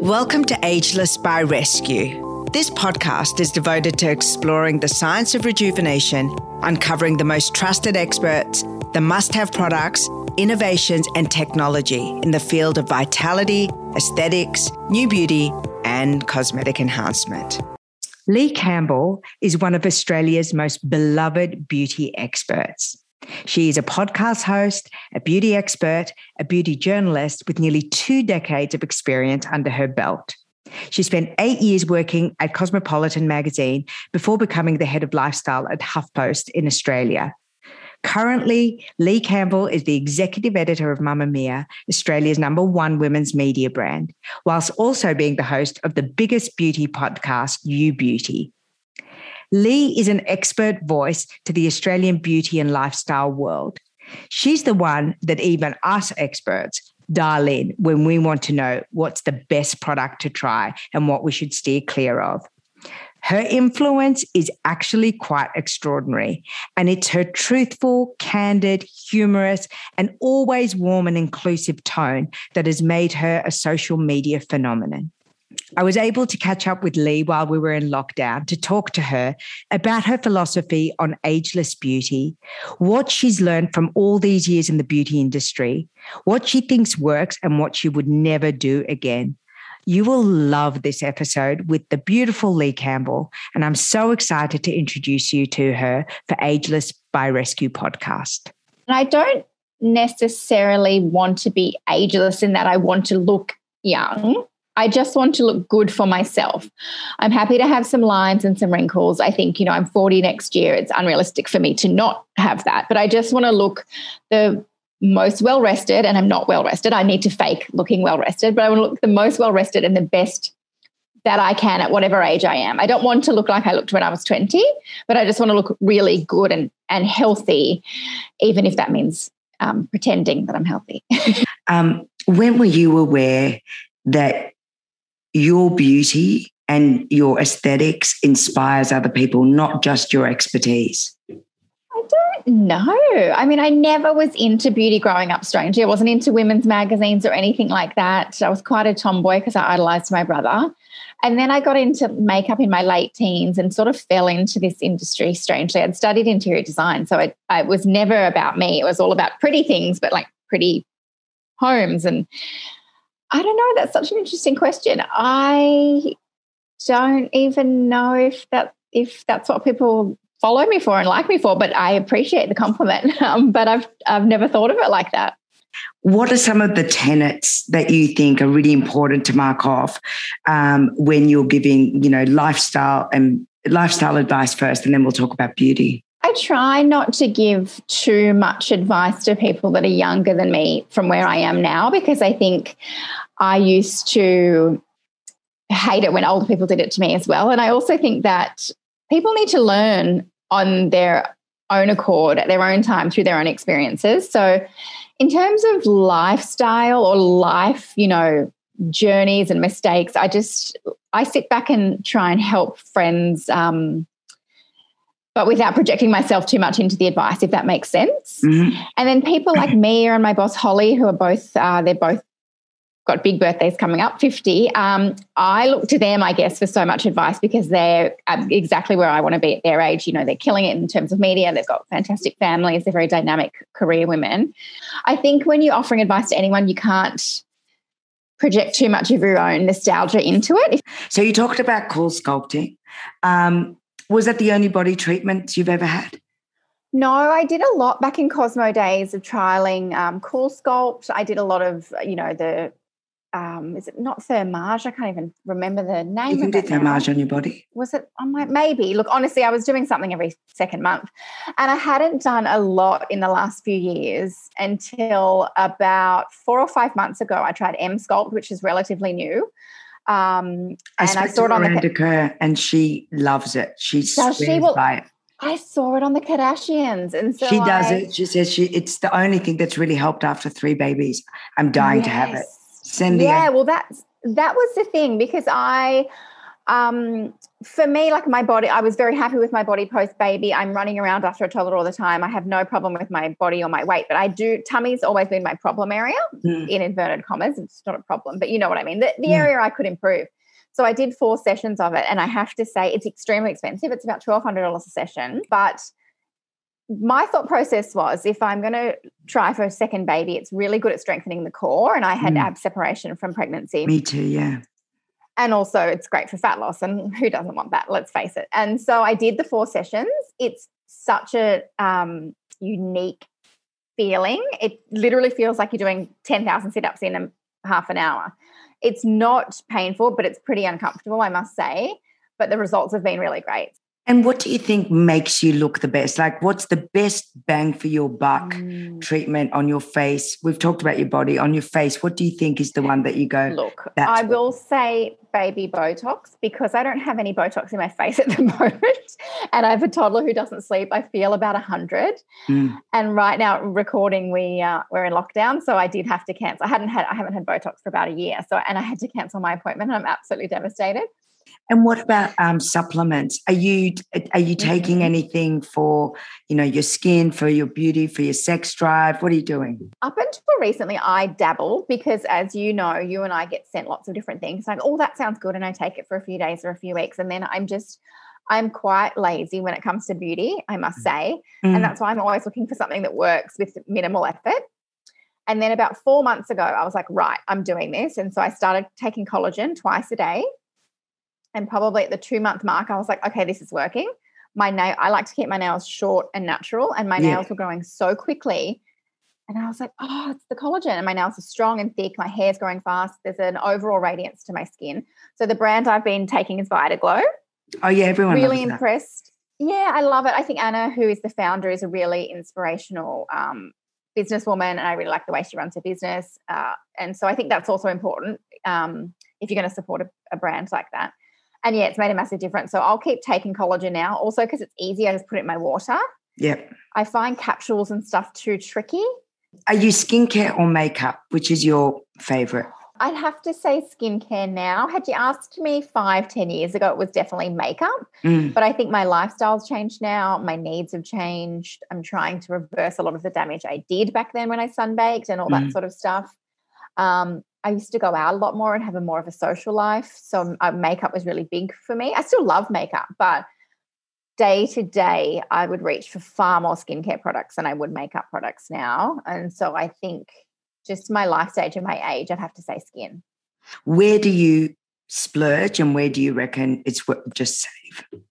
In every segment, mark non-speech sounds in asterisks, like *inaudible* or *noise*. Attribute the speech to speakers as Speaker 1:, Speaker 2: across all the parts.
Speaker 1: Welcome to Ageless by Rescue. This podcast is devoted to exploring the science of rejuvenation, uncovering the most trusted experts, the must have products, innovations, and technology in the field of vitality, aesthetics, new beauty, and cosmetic enhancement. Leigh Campbell is one of Australia's most beloved beauty experts. She is a podcast host, a beauty expert, a beauty journalist with nearly two decades of experience under her belt. She spent eight years working at Cosmopolitan magazine before becoming the head of lifestyle at HuffPost in Australia. Currently, Leigh Campbell is the executive editor of Mamamia, Australia's number one women's media brand, whilst also being the host of the biggest beauty podcast, You Beauty. Leigh is an expert voice to the Australian beauty and lifestyle world. She's the one that even us experts dial in when we want to know what's the best product to try and what we should steer clear of. Her influence is actually quite extraordinary, and it's her truthful, candid, humorous, and always warm and inclusive tone that has made her a social media phenomenon. I was able to catch up with Leigh while we were in lockdown to talk to her about her philosophy on ageless beauty, what she's learned from all these years in the beauty industry, what she thinks works, and what she would never do again. You will love this episode with the beautiful Leigh Campbell, and I'm so excited to introduce you to her for Ageless by Rescue podcast.
Speaker 2: I don't necessarily want to be ageless in that I want to look young. I just want to look good for myself. I'm happy to have some lines and some wrinkles. I think, you know, I'm 40 next year. It's unrealistic for me to not have that, but I just want to look the most well rested and I'm not well rested. I need to fake looking well rested, but I want to look the most well rested and the best that I can at whatever age I am. I don't want to look like I looked when I was 20, but I just want to look really good and, and healthy, even if that means um, pretending that I'm healthy. *laughs*
Speaker 3: um, when were you aware that your beauty and your aesthetics inspires other people, not just your expertise?
Speaker 2: I don't know. I mean, I never was into beauty growing up, strangely. I wasn't into women's magazines or anything like that. I was quite a tomboy because I idolized my brother. And then I got into makeup in my late teens and sort of fell into this industry strangely. I'd studied interior design. So it, it was never about me. It was all about pretty things, but like pretty homes. And I don't know. That's such an interesting question. I don't even know if that if that's what people follow me for and like me for, but I appreciate the compliment. *laughs* Um, but I've I've never thought of it like that.
Speaker 3: What are some of the tenets that you think are really important to mark off um, when you're giving, you know, lifestyle and lifestyle advice first, and then we'll talk about beauty?
Speaker 2: I try not to give too much advice to people that are younger than me from where I am now because I think I used to hate it when older people did it to me as well. And I also think that people need to learn on their own accord at their own time through their own experiences. So, in terms of lifestyle or life, you know, journeys and mistakes, I just I sit back and try and help friends um, but without projecting myself too much into the advice, if that makes sense. Mm-hmm. And then people like Mia and my boss Holly, who are both uh, they're both got big birthdays coming up, 50. Um, I look to them, I guess, for so much advice because they're exactly where I want to be at their age. You know, they're killing it in terms of media. They've got fantastic families. They're very dynamic career women. I think when you're offering advice to anyone, you can't project too much of your own nostalgia into it.
Speaker 3: So you talked about CoolSculpting. Um, was that the only body treatment you've ever had?
Speaker 2: No, I did a lot back in Cosmo days of trialing um, CoolSculpt. I did a lot of, you know, the um, is it not Thermage? I can't even remember the name.
Speaker 3: You can do Thermage on your body.
Speaker 2: Was it? I'm like maybe. Look, honestly, I was doing something every second month, and I hadn't done a lot in the last few years until about four or five months ago. I tried Emsculpt, which is relatively new.
Speaker 3: Um, I and I saw it on Miranda the Kerr, and she loves it. She swears she? will, by it.
Speaker 2: I saw it on the Kardashians, and so
Speaker 3: she does I, it. She says she it's the only thing that's really helped after three babies. I'm dying yes. to have it. Cindy.
Speaker 2: Yeah, well, that's that was the thing because I um for me, like my body, I was very happy with my body post baby. I'm running around after a toddler all the time. I have no problem with my body or my weight, but I do, tummy's always been my problem area mm. in inverted commas. It's not a problem, but you know what I mean? The, the yeah. area I could improve. So I did four sessions of it. And I have to say, it's extremely expensive. It's about $1,200 a session. But my thought process was if I'm going to try for a second baby, it's really good at strengthening the core. And I had mm. ab separation from pregnancy.
Speaker 3: Me too, yeah
Speaker 2: and also it's great for fat loss and who doesn't want that let's face it and so i did the four sessions it's such a um, unique feeling it literally feels like you're doing 10,000 sit-ups in a half an hour it's not painful but it's pretty uncomfortable i must say but the results have been really great
Speaker 3: and what do you think makes you look the best? Like, what's the best bang for your buck mm. treatment on your face? We've talked about your body on your face. What do you think is the one that you go?
Speaker 2: Look, I will say baby Botox because I don't have any Botox in my face at the *laughs* moment, and I have a toddler who doesn't sleep. I feel about a hundred, mm. and right now recording, we uh, we're in lockdown, so I did have to cancel. I hadn't had I haven't had Botox for about a year, so and I had to cancel my appointment. And I'm absolutely devastated.
Speaker 3: And what about um, supplements? Are you are you taking mm-hmm. anything for you know your skin, for your beauty, for your sex drive? What are you doing?
Speaker 2: Up until recently, I dabble because, as you know, you and I get sent lots of different things. Like, oh, that sounds good, and I take it for a few days or a few weeks, and then I'm just I'm quite lazy when it comes to beauty, I must mm. say, mm. and that's why I'm always looking for something that works with minimal effort. And then about four months ago, I was like, right, I'm doing this. And so I started taking collagen twice a day. And probably at the two month mark, I was like, okay, this is working. My nail, I like to keep my nails short and natural, and my yeah. nails were growing so quickly. And I was like, oh, it's the collagen. And my nails are strong and thick. My hair's growing fast. There's an overall radiance to my skin. So the brand I've been taking is Vida Glow.
Speaker 3: Oh, yeah, everyone
Speaker 2: really impressed. That. Yeah, I love it. I think Anna, who is the founder, is a really inspirational um, businesswoman, and I really like the way she runs her business. Uh, and so I think that's also important um, if you're going to support a, a brand like that. And yeah, it's made a massive difference. So I'll keep taking collagen now. Also, because it's easy, I just put it in my water.
Speaker 3: Yep.
Speaker 2: I find capsules and stuff too tricky.
Speaker 3: Are you skincare or makeup? Which is your favorite?
Speaker 2: I'd have to say skincare now. Had you asked me five, ten years ago, it was definitely makeup. Mm. But I think my lifestyle's changed now. My needs have changed. I'm trying to reverse a lot of the damage I did back then when I sunbaked and all mm. that sort of stuff. Um, I used to go out a lot more and have a more of a social life. So uh, makeup was really big for me. I still love makeup, but day to day, I would reach for far more skincare products than I would makeup products now. And so I think just my life stage and my age, I'd have to say skin.
Speaker 3: Where do you splurge and where do you reckon it's just save?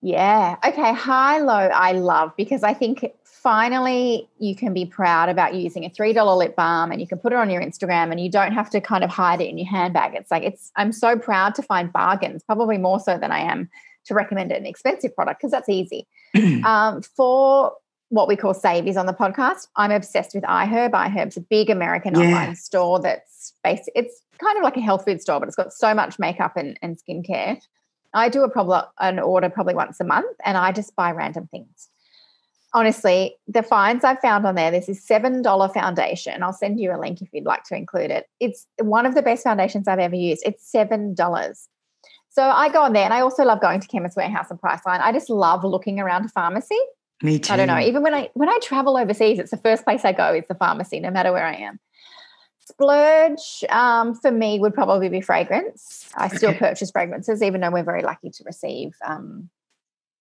Speaker 2: Yeah. Okay. High, low, I love because I think finally you can be proud about using a $3 lip balm and you can put it on your Instagram and you don't have to kind of hide it in your handbag. It's like, it's, I'm so proud to find bargains, probably more so than I am to recommend an expensive product because that's easy. *clears throat* um, for what we call savies on the podcast, I'm obsessed with iHerb. iHerb's a big American yeah. online store that's based, it's kind of like a health food store, but it's got so much makeup and, and skincare. I do a problem an order probably once a month and I just buy random things honestly, the finds I've found on there, this is $7 foundation. I'll send you a link if you'd like to include it. It's one of the best foundations I've ever used. It's $7. So I go on there and I also love going to Chemist Warehouse and Priceline. I just love looking around a pharmacy.
Speaker 3: Me too.
Speaker 2: I don't know. Even when I when I travel overseas, it's the first place I go is the pharmacy, no matter where I am. Splurge um, for me would probably be fragrance. I still okay. purchase fragrances, even though we're very lucky to receive um,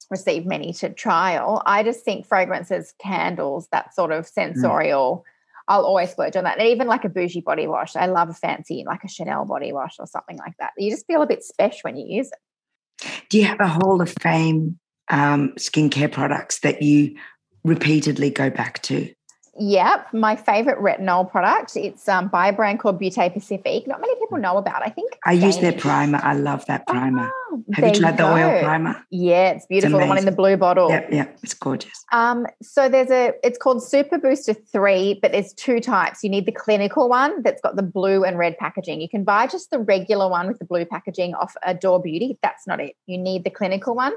Speaker 2: receive many to trial. I just think fragrances, candles, that sort of mm. sensorial. Mm. I'll always splurge on that. And even like a bougie body wash. I love a fancy, like a Chanel body wash or something like that. You just feel a bit special when you use it.
Speaker 3: Do you have a Hall of Fame um, skincare products that you repeatedly go back to?
Speaker 2: Yep, my favorite retinol product. It's um, by a brand called Beauté Pacifique. Not many people know about. I think
Speaker 3: I use their primer. I love that primer. Oh, Have you tried you the oil primer?
Speaker 2: Yeah, it's beautiful. It's the one in the blue bottle.
Speaker 3: Yep, yep, it's gorgeous.
Speaker 2: Um, so there's a. It's called Super Booster Three, but there's two types. You need the clinical one that's got the blue and red packaging. You can buy just the regular one with the blue packaging off Adore Beauty. That's not it. You need the clinical one.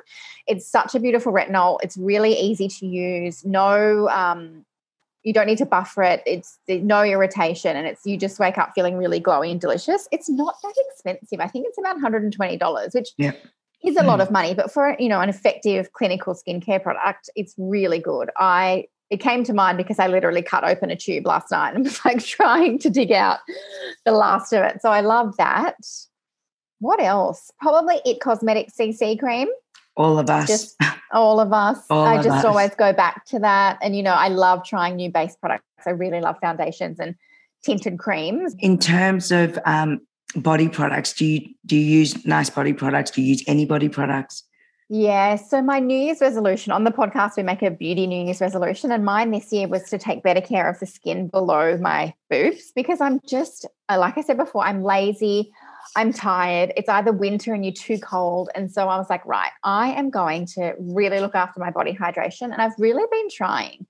Speaker 2: It's such a beautiful retinol. It's really easy to use. No. Um, you don't need to buffer it. It's no irritation, and it's you just wake up feeling really glowy and delicious. It's not that expensive. I think it's about one hundred and twenty dollars, which
Speaker 3: yeah.
Speaker 2: is a lot mm. of money, but for you know an effective clinical skincare product, it's really good. I it came to mind because I literally cut open a tube last night and *laughs* was like trying to dig out the last of it. So I love that. What else? Probably It Cosmetics CC cream.
Speaker 3: All of us.
Speaker 2: Just all of us. *laughs*
Speaker 3: All
Speaker 2: I just
Speaker 3: us.
Speaker 2: always go back to that. And you know, I love trying new base products. I really love foundations and tinted creams.
Speaker 3: In terms of um, body products, do you do you use nice body products? Do you use any body products?
Speaker 2: Yeah. So my New Year's resolution on the podcast, we make a beauty New Year's resolution, and mine this year was to take better care of the skin below my boobs because I'm just, like I said before, I'm lazy. I'm tired. It's either winter and you're too cold. And so I was like, right, I am going to really look after my body hydration. And I've really been trying.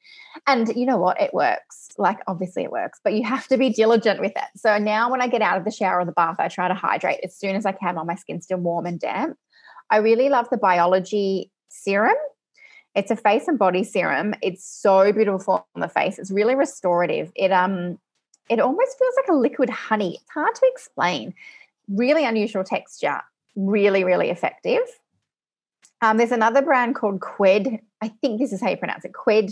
Speaker 2: And you know what? It works. Like, obviously, it works, but you have to be diligent with it. So now when I get out of the shower or the bath, I try to hydrate as soon as I can while my skin's still warm and damp. I really love the Biologi serum. It's a face and body serum. It's so beautiful on the face. It's really restorative. It um it almost feels like a liquid honey. It's hard to explain. Really unusual texture. Really, really effective. Um, there's another brand called Qued. I think this is how you pronounce it. Qued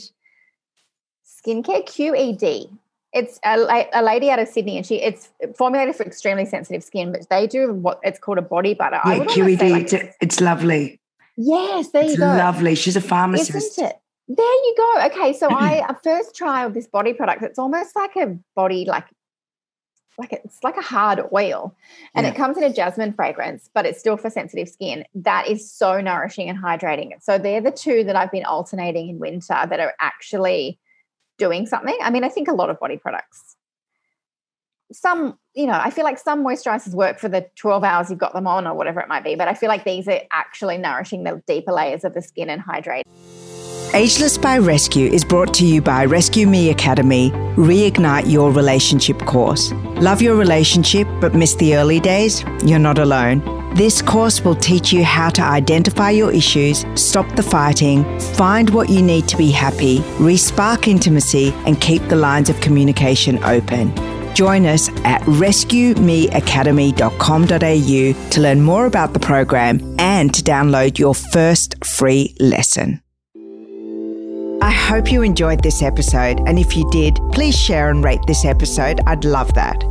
Speaker 2: Skincare QED. It's a, a lady out of Sydney, and she it's formulated for extremely sensitive skin. But they do what it's called a body butter. I
Speaker 3: Yeah, QED.
Speaker 2: like-
Speaker 3: it's, it's lovely.
Speaker 2: yes, there
Speaker 3: It's
Speaker 2: you go.
Speaker 3: lovely. She's a pharmacist.
Speaker 2: Isn't it? There you go. Okay, so *clears throat* I first trialed this body product. It's almost like a body like like it's like a hard oil, and
Speaker 3: Yeah.
Speaker 2: it comes in a jasmine fragrance, but it's still for sensitive skin. That is so nourishing and hydrating. So they're the two that I've been alternating in winter that are actually doing something. I mean, I think a lot of body products. Some, you know, I feel like some moisturizers work for the 12 hours you've got them on or whatever it might be, but I feel like these are actually nourishing the deeper layers of the skin and hydrating.
Speaker 1: Ageless by Rescue is brought to you by Rescue Me Academy Reignite Your Relationship course. Love your relationship but miss the early days? You're not alone. This course will teach you how to identify your issues, stop the fighting, find what you need to be happy, re-spark intimacy, and keep the lines of communication open. Join us at rescuemeacademy.com.au to learn more about the program and to download your first free lesson. I hope you enjoyed this episode, and if you did, please share and rate this episode. I'd love that.